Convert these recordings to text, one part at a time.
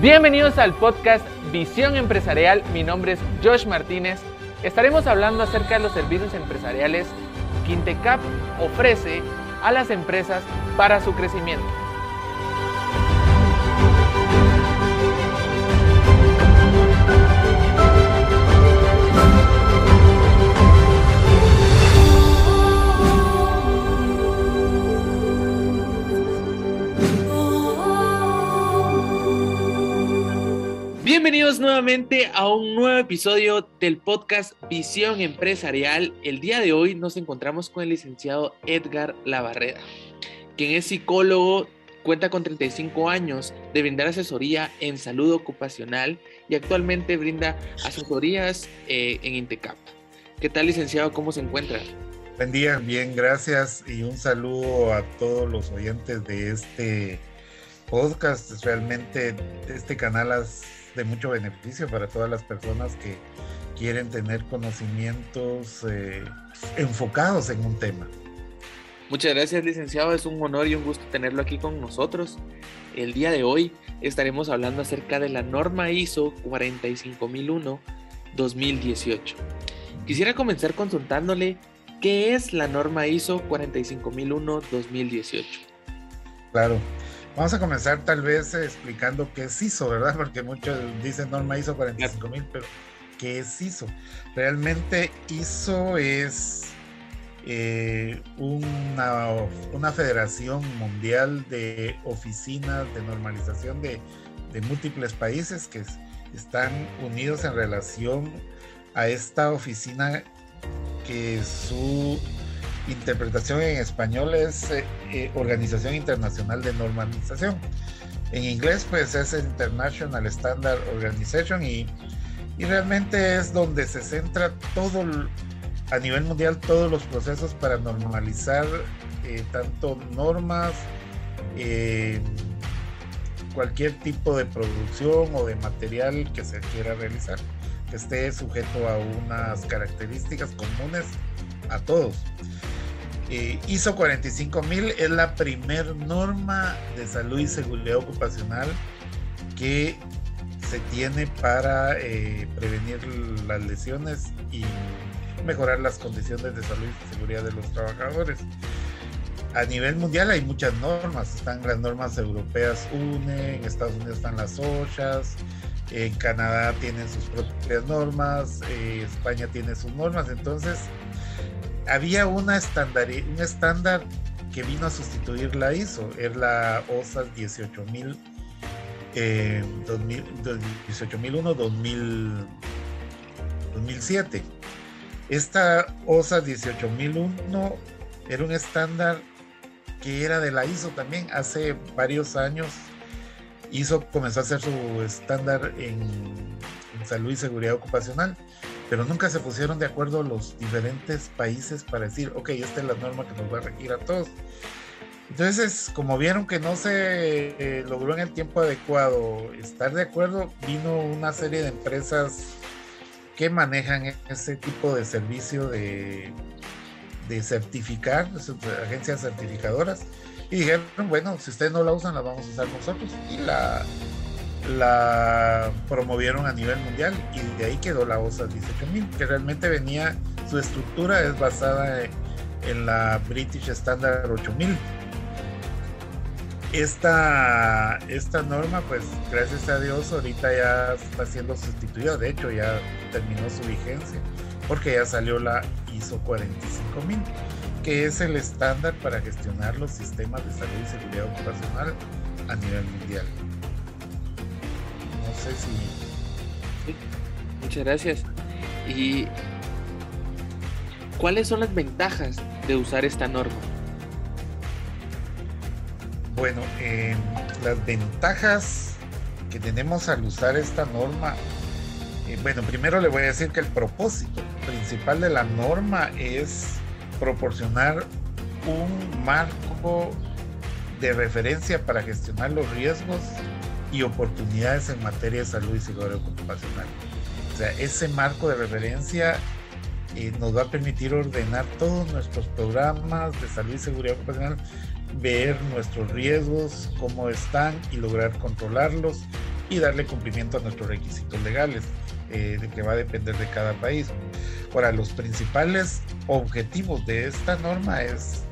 Bienvenidos al podcast Visión Empresarial. Mi nombre es Josh Martínez. Estaremos hablando acerca de los servicios empresariales que Intecap ofrece a las empresas para su crecimiento. Bienvenidos nuevamente a un nuevo episodio del podcast Visión Empresarial. El día de hoy nos encontramos con el licenciado Edgar Lavarreda, quien es psicólogo, cuenta con 35 años de brindar asesoría en salud ocupacional y actualmente brinda asesorías eh, en Intecap. ¿Qué tal, licenciado? ¿Cómo se encuentra? Buen día, bien, gracias y un saludo a todos los oyentes de este podcast. Realmente este canal has de mucho beneficio para todas las personas que quieren tener conocimientos eh, enfocados en un tema. Muchas gracias, licenciado. Es un honor y un gusto tenerlo aquí con nosotros. El día de hoy estaremos hablando acerca de la norma ISO 45001-2018. Quisiera comenzar consultándole qué es la norma ISO 45001-2018. Claro, Vamos a comenzar tal vez explicando qué es ISO, ¿verdad? Porque muchos dicen norma ISO 45000, pero ¿qué es ISO? Realmente ISO es eh, una, una, federación mundial de oficinas de normalización de, de múltiples países que están unidos en relación a esta oficina que su interpretación en español es eh, eh, Organización Internacional de Normalización. En inglés pues es International Standard Organization y, y realmente es donde se centra todo a nivel mundial todos los procesos para normalizar eh, tanto normas, cualquier tipo de producción o de material que se quiera realizar, que esté sujeto a unas características comunes a todos. Eh, ISO 45000 es la primer norma de salud y seguridad ocupacional que se tiene para eh, prevenir las lesiones y mejorar las condiciones de salud y seguridad de los trabajadores. A nivel mundial hay muchas normas, están las normas europeas UNE, en Estados Unidos están las OSHAS, en Canadá tienen sus propias normas, eh, España tiene sus normas, entonces había una estándar, un estándar que vino a sustituir la ISO, es la OSAS 18000, eh, 18001 2007. Esta OSAS 18001 era un estándar que era de la ISO también hace varios años. ISO comenzó a hacer su estándar en salud y seguridad ocupacional pero nunca se pusieron de acuerdo los diferentes países para decir, ok, esta es la norma que nos va a regir a todos. Entonces, como vieron que no se eh, logró en el tiempo adecuado estar de acuerdo, vino una serie de empresas que manejan ese tipo de servicio de, de certificar, agencias certificadoras, y dijeron, bueno, si ustedes no la usan, la vamos a usar nosotros. Y la, la promovieron a nivel mundial y de ahí quedó la OSA 18000, que realmente venía, su estructura es basada en la British Standard 8000. Esta, esta norma, pues gracias a Dios, ahorita ya está siendo sustituida, de hecho ya terminó su vigencia, porque ya salió la ISO 45000, que es el estándar para gestionar los sistemas de salud y seguridad ocupacional a nivel mundial muchas gracias. ¿Y cuáles son las ventajas de usar esta norma? Bueno, em, las ventajas que tenemos al usar esta norma, eh, bueno, primero le voy a decir que el propósito principal de la norma es proporcionar un marco de referencia para gestionar los riesgos y oportunidades en materia de salud y seguridad ocupacional. O sea, ese marco de referencia eh, nos va a permitir ordenar todos nuestros programas de salud y seguridad ocupacional, ver nuestros riesgos, cómo están y lograr controlarlos, y darle cumplimiento a nuestros requisitos legales, eh, de que va a depender de cada país. Ahora, los principales objetivos de esta norma es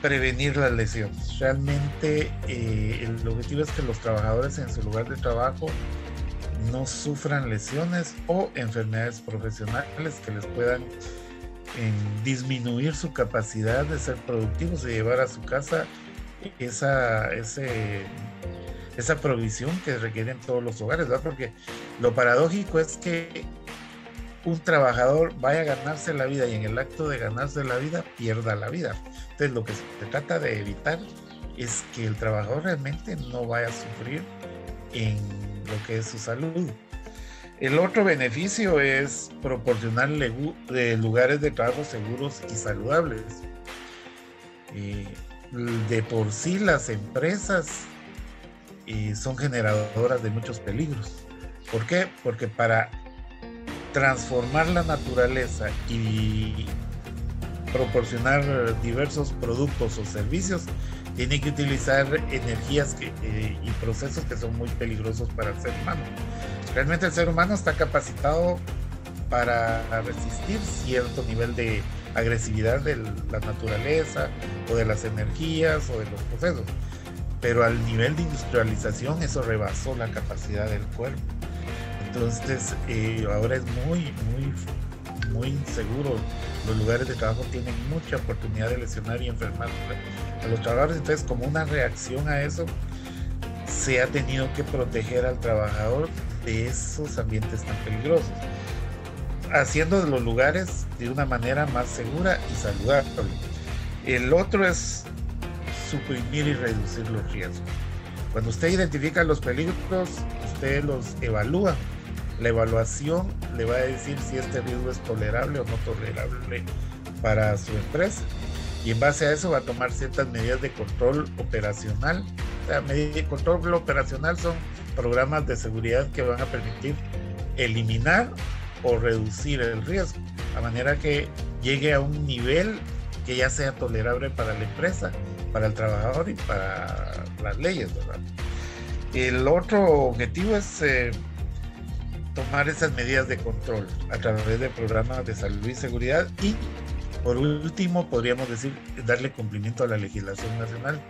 prevenir las lesiones. Realmente eh, el objetivo es que los trabajadores en su lugar de trabajo no sufran lesiones o enfermedades profesionales que les puedan disminuir su capacidad de ser productivos y llevar a su casa esa, esa provisión que requieren todos los hogares. Porque lo paradójico es que un trabajador vaya a ganarse la vida y en el acto de ganarse la vida pierda la vida. Entonces lo que se trata de evitar es que el trabajador realmente no vaya a sufrir en lo que es su salud. El otro beneficio es proporcionar lugares de trabajo seguros y saludables. Eh, de por sí las empresas eh, son generadoras de muchos peligros. ¿Por qué? Porque para transformar la naturaleza y proporcionar diversos productos o servicios, tiene que utilizar energías eh, y procesos que son muy peligrosos para el ser humano. Realmente el ser humano está capacitado para resistir cierto nivel de agresividad de la naturaleza o de las energías o de los procesos, pero al nivel de industrialización eso rebasó la capacidad del cuerpo. Entonces eh, ahora es muy, muy, muy inseguro. Los lugares de trabajo tienen mucha oportunidad de lesionar y enfermar a los trabajadores. Entonces como una reacción a eso, se ha tenido que proteger al trabajador de esos ambientes tan peligrosos, haciendo los lugares de una manera más segura y saludable. El otro es suprimir y reducir los riesgos. Cuando usted identifica los peligros, usted los evalúa. La evaluación le va a decir si este riesgo es tolerable o no tolerable para su empresa. Y en base a eso va a tomar ciertas medidas de control operacional la medida de control operacional son programas de seguridad que van a permitir eliminar o reducir el riesgo, a manera que llegue a un nivel que ya sea tolerable para la empresa, para el trabajador y para las leyes, ¿verdad? El otro objetivo es eh, tomar esas medidas de control a través de programas de salud y seguridad y por último podríamos decir darle cumplimiento a la legislación nacional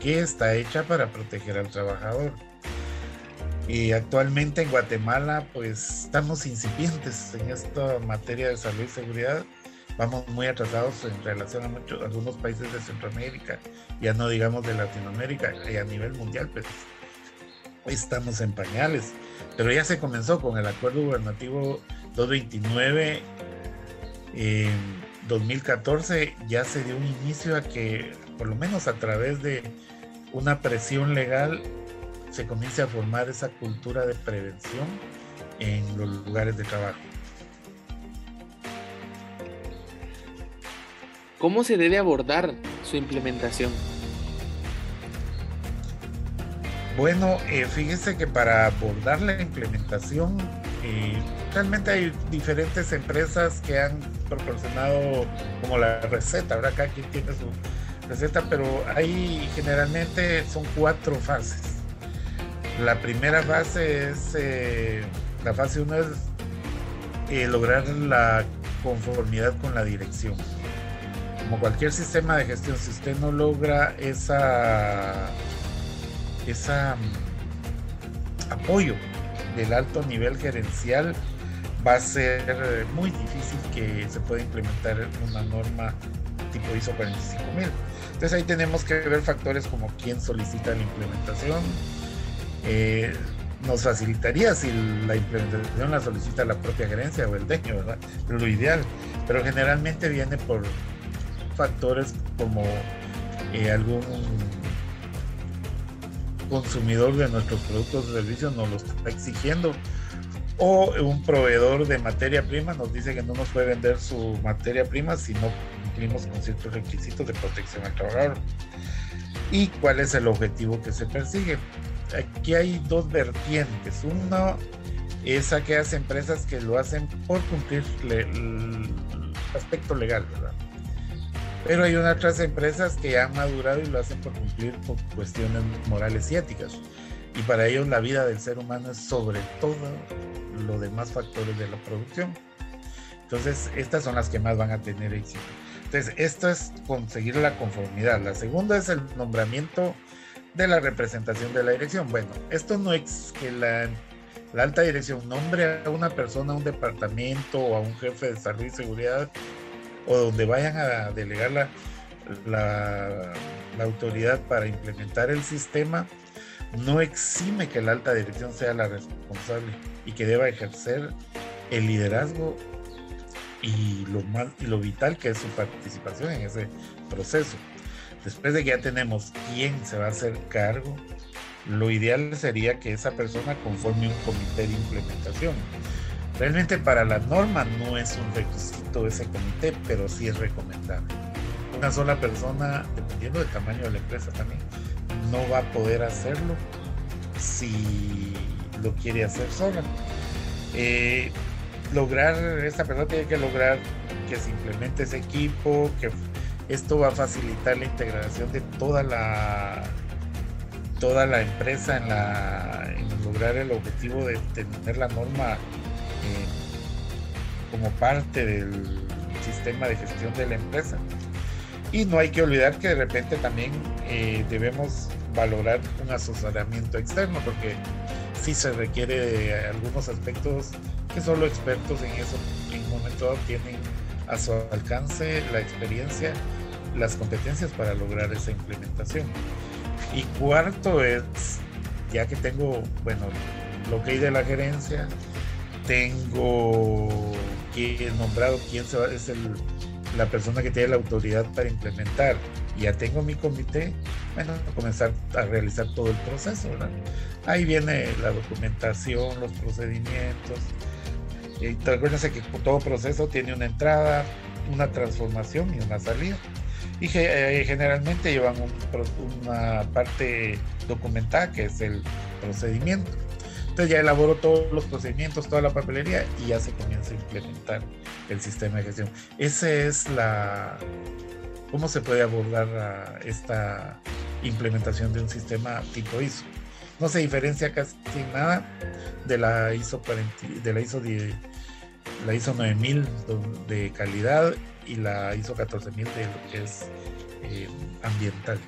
que está hecha para proteger al trabajador. Y actualmente en Guatemala, pues estamos incipientes en esta materia de salud y seguridad. Vamos muy atrasados en relación a muchos, algunos países de Centroamérica, ya no digamos de Latinoamérica, y a nivel mundial, pues estamos en pañales. Pero ya se comenzó con el acuerdo gubernativo 229 en 2014, ya se dio un inicio a que por lo menos a través de una presión legal se comience a formar esa cultura de prevención en los lugares de trabajo. ¿Cómo se debe abordar su implementación? Bueno, eh, fíjese que para abordar la implementación, eh, realmente hay diferentes empresas que han proporcionado como la receta, ¿verdad? Cada quien tiene su, receta, pero ahí generalmente son cuatro fases. La primera fase es, eh, la fase 1 es eh, lograr la conformidad con la dirección. Como cualquier sistema de gestión, si usted no logra esa, esa mm, apoyo del alto nivel gerencial, va a ser muy difícil que se pueda implementar una norma tipo ISO 45000. Entonces ahí tenemos que ver factores como quién solicita la implementación. Eh, nos facilitaría si la implementación la solicita la propia gerencia o el dueño, ¿verdad? Lo ideal. Pero generalmente viene por factores como eh, algún consumidor de nuestros productos o servicios nos lo está exigiendo o un proveedor de materia prima nos dice que no nos puede vender su materia prima si no cumplimos con ciertos requisitos de protección al trabajador. ¿Y cuál es el objetivo que se persigue? Aquí hay dos vertientes. Uno es aquellas empresas que lo hacen por cumplir el aspecto legal, ¿verdad? Pero hay otras empresas que ya han madurado y lo hacen por cumplir con cuestiones morales y éticas. y para ellos la vida del ser humano es sobre todo los demás factores de la producción. Entonces, estas son las que más van a tener éxito. Entonces, esto es conseguir la conformidad. La segunda es el nombramiento de la representación de la dirección. Bueno, esto no es que la, alta dirección nombre a una persona, a un departamento o a un jefe de salud y seguridad o donde vayan a delegar la, autoridad para implementar el sistema, no exime que la alta dirección sea la responsable y que deba ejercer el liderazgo y lo, y lo vital que es su participación en ese proceso. Después de que ya tenemos quién se va a hacer cargo, lo ideal sería que esa persona conforme un comité de implementación. Realmente para la norma no es un requisito ese comité, pero sí es recomendable. Una sola persona, dependiendo del tamaño de la empresa también, no va a poder hacerlo si lo quiere hacer sola. Eh, lograr, esta persona tiene que lograr que se implemente ese equipo, que esto va a facilitar la integración de toda la toda la empresa en, lograr el objetivo de tener la norma eh, como parte del sistema de gestión de la empresa. Y no hay que olvidar que de repente también eh, debemos valorar un asesoramiento externo, porque sí se requiere de algunos aspectos que solo expertos en eso en un momento tienen a su alcance la experiencia, las competencias para lograr esa implementación. Y cuarto es, ya que tengo, bueno, lo que hay de la gerencia, tengo que nombrado quién es el, la persona que tiene la autoridad para implementar ya tengo mi comité, bueno, comenzar a realizar todo el proceso, ¿verdad? Ahí viene la documentación, los procedimientos. Y que todo proceso tiene una entrada, una transformación y una salida. Y eh, generalmente llevan una parte documentada que es el procedimiento. Entonces ya elaboro todos los procedimientos, toda la papelería y ya se comienza a implementar el sistema de gestión. Esa es la, ¿Cómo se puede abordar esta implementación de un sistema tipo ISO? No se diferencia casi nada de la ISO de la ISO la ISO 9000 de calidad y la ISO 14000 de lo que es eh, ambiental.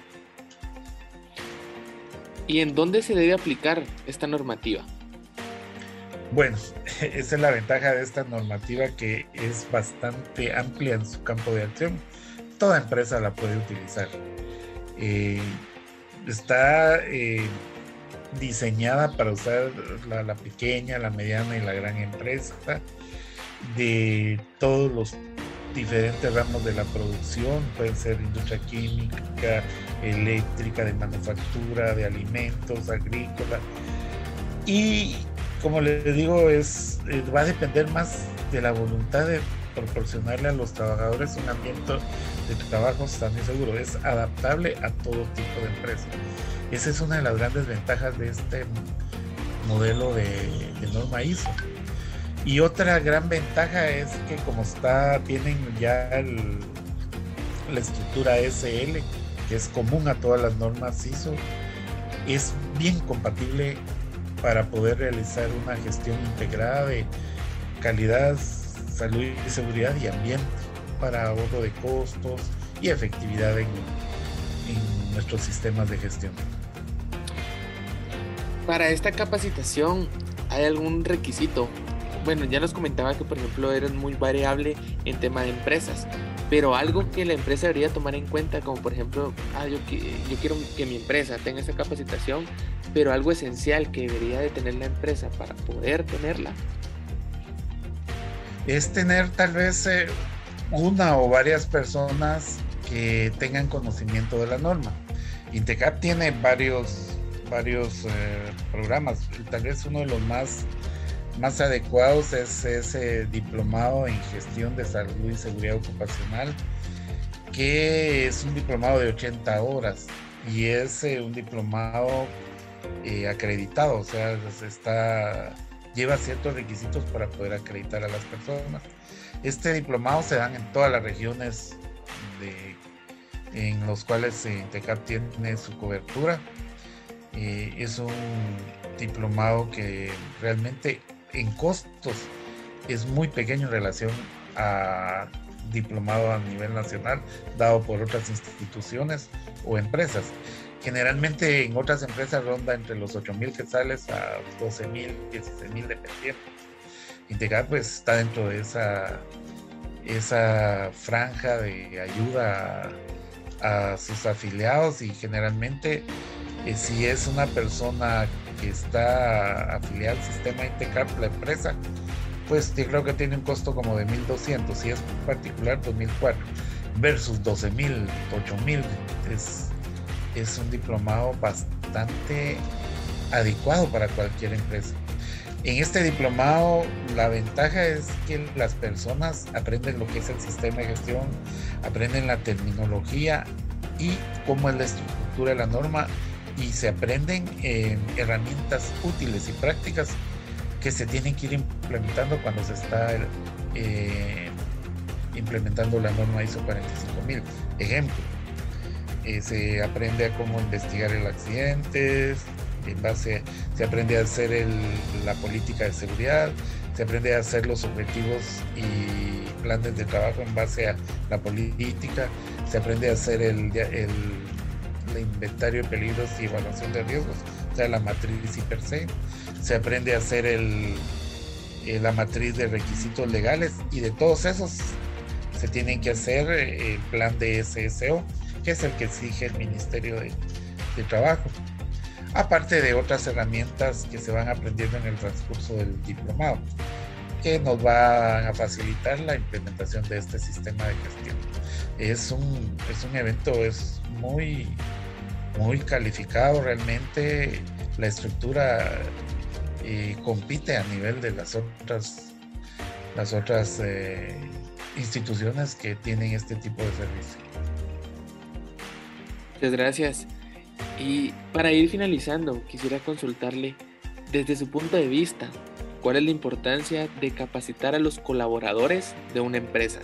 ¿Y en dónde se debe aplicar esta normativa? Bueno, esa es la ventaja de esta normativa que es bastante amplia en su campo de acción toda empresa la puede utilizar. Eh, está eh, diseñada para usar la, pequeña, la mediana y la gran empresa de todos los diferentes ramos de la producción, pueden ser industria química, eléctrica, de manufactura, de alimentos, agrícola. Y como les digo, es, eh, va a depender más de la voluntad de proporcionarle a los trabajadores un ambiente de trabajo sano seguro. Es adaptable a todo tipo de empresa. Esa es una de las grandes ventajas de este modelo de, norma ISO. Y otra gran ventaja es que como está, tienen ya la estructura SL, que es común a todas las normas ISO, es bien compatible para poder realizar una gestión integrada de calidad, salud y seguridad y ambiente para ahorro de costos y efectividad en, nuestros sistemas de gestión. Para esta capacitación, ¿hay algún requisito? Bueno, ya nos comentaba que, por ejemplo, eres muy variable en tema de empresas, pero algo que la empresa debería tomar en cuenta, como por ejemplo, ah, yo, quiero que mi empresa tenga esta capacitación, pero algo esencial que debería de tener la empresa para poder tenerla. Es tener tal vez eh, una o varias personas que tengan conocimiento de la norma. Intecap tiene varios, varios eh, programas. Tal vez uno de los más, más adecuados es ese diplomado en gestión de salud y seguridad ocupacional, que es un diplomado de 80 horas y es eh, un diplomado eh, acreditado, o sea, está, lleva ciertos requisitos para poder acreditar a las personas. Este diplomado se dan en todas las regiones en los cuales Intecap tiene su cobertura. Eh, es un diplomado que realmente en costos es muy pequeño en relación a diplomado a nivel nacional dado por otras instituciones o empresas. Generalmente en otras empresas ronda entre los 8 mil quetzales a 12 mil, 16 mil dependiendo. Integrar pues está dentro de esa, esa franja de ayuda a, sus afiliados y generalmente eh, si es una persona que está afiliada al sistema Intecap, la empresa, pues yo creo que tiene un costo como de 1.200, si es particular 2.004 versus 12.000, 8.000, es, es un diplomado bastante adecuado para cualquier empresa. En este diplomado la ventaja es que las personas aprenden lo que es el sistema de gestión, aprenden la terminología y cómo es la estructura de la norma y se aprenden herramientas útiles y prácticas que se tienen que ir implementando cuando se está eh, implementando la norma ISO 45000. Ejemplo, eh, se aprende a cómo investigar el accidente, en base, se aprende a hacer la política de seguridad, se aprende a hacer los objetivos y planes de trabajo en base a la política, se aprende a hacer el, el inventario de peligros y evaluación de riesgos, o sea, la matriz y per se se aprende a hacer el, eh, la matriz de requisitos legales y de todos esos. Se tienen que hacer eh, el plan de SSO, que es el que exige el Ministerio de, Trabajo, aparte de otras herramientas que se van aprendiendo en el transcurso del diplomado, que nos van a facilitar la implementación de este sistema de gestión. Es un, es un evento, es muy, muy calificado realmente, la estructura compite a nivel de las otras, las otras eh, instituciones que tienen este tipo de servicio. Muchas gracias. Y para ir finalizando, quisiera consultarle desde su punto de vista, ¿cuál es la importancia de capacitar a los colaboradores de una empresa?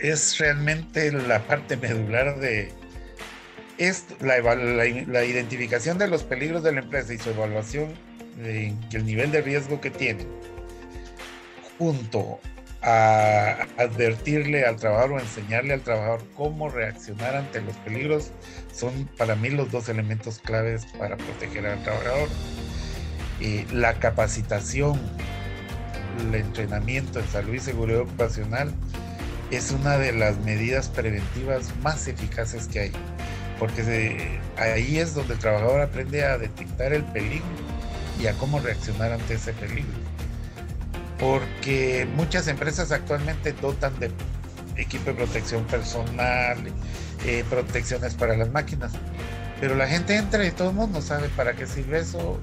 Es realmente la parte medular de, es la, la, identificación de los peligros de la empresa y su evaluación de el nivel de riesgo que tiene, junto a advertirle al trabajador o enseñarle al trabajador cómo reaccionar ante los peligros, son para mí los dos elementos claves para proteger al trabajador. la capacitación, el entrenamiento en salud y seguridad ocupacional es una de las medidas preventivas más eficaces que hay porque ahí es donde el trabajador aprende a detectar el peligro y a cómo reaccionar ante ese peligro. Porque muchas empresas actualmente dotan de equipo de protección personal, eh, protecciones para las máquinas, pero la gente entra y todo el mundo sabe para qué sirve eso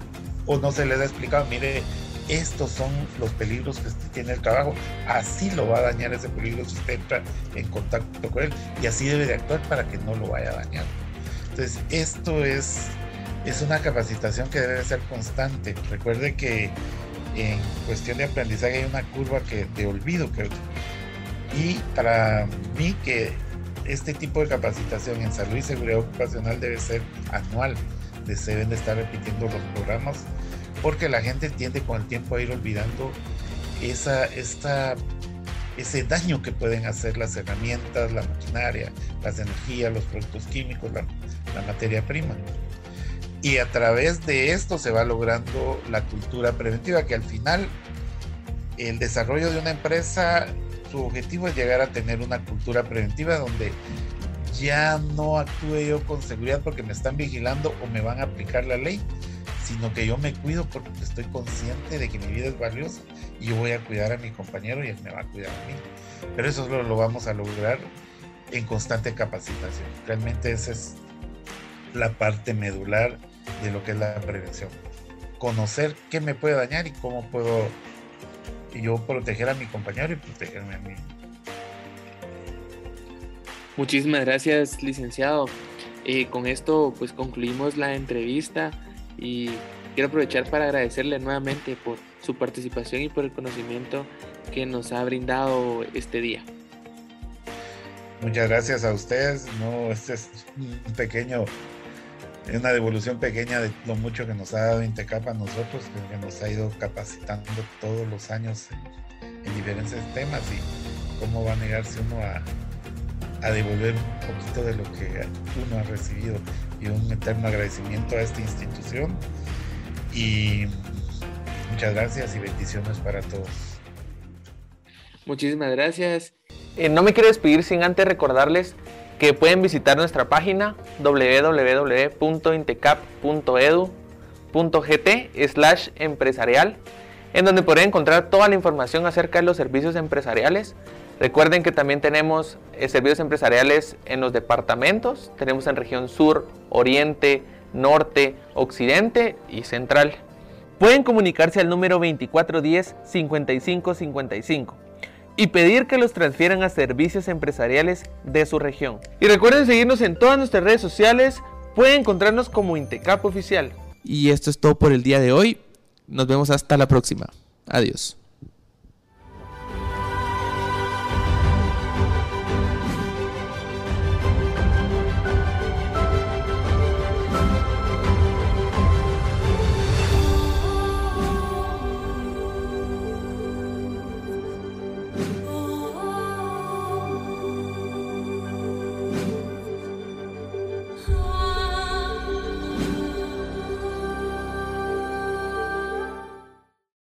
o no se les ha explicado, mire, estos son los peligros que tiene el trabajo, así lo va a dañar ese peligro si usted entra en contacto con él y así debe de actuar para que no lo vaya a dañar. Entonces, esto es, es una capacitación que debe ser constante. Recuerde que en cuestión de aprendizaje hay una curva que, de olvido que y para mí que este tipo de capacitación en salud y seguridad ocupacional debe ser anual, se deben de estar repitiendo los programas porque la gente tiende con el tiempo a ir olvidando esa, esta ese daño que pueden hacer las herramientas, la maquinaria, las energías, los productos químicos, la, materia prima. Y a través de esto se va logrando la cultura preventiva, que al final el desarrollo de una empresa, su objetivo es llegar a tener una cultura preventiva donde ya no actúe yo con seguridad porque me están vigilando o me van a aplicar la ley, sino que yo me cuido porque estoy consciente de que mi vida es valiosa y yo voy a cuidar a mi compañero y él me va a cuidar a mí. Pero eso lo, lo vamos a lograr en constante capacitación. Realmente esa es la parte medular de lo que es la prevención. Conocer qué me puede dañar y cómo puedo yo proteger a mi compañero y protegerme a mí. Muchísimas gracias, licenciado. Eh, con esto pues concluimos la entrevista y quiero aprovechar para agradecerle nuevamente por su participación y por el conocimiento que nos ha brindado este día. Muchas gracias a ustedes. No, este es un pequeño, una devolución pequeña de lo mucho que nos ha dado Intecap a nosotros, que nos ha ido capacitando todos los años en, en diferentes temas y cómo va a negarse uno a, a devolver un poquito de lo que uno ha recibido y un eterno agradecimiento a esta institución. Y muchas gracias y bendiciones para todos. Muchísimas gracias. Eh, no me quiero despedir sin antes recordarles que pueden visitar nuestra página www.intecap.edu.gt slash empresarial en donde podrán encontrar toda la información acerca de los servicios empresariales. Recuerden que también tenemos eh, servicios empresariales en los departamentos, tenemos en región sur, oriente, norte, occidente y central. Pueden comunicarse al número 2410-5555 y pedir que los transfieran a servicios empresariales de su región. Y recuerden seguirnos en todas nuestras redes sociales, pueden encontrarnos como Intecap Oficial. Y esto es todo por el día de hoy. Nos vemos hasta la próxima. Adiós.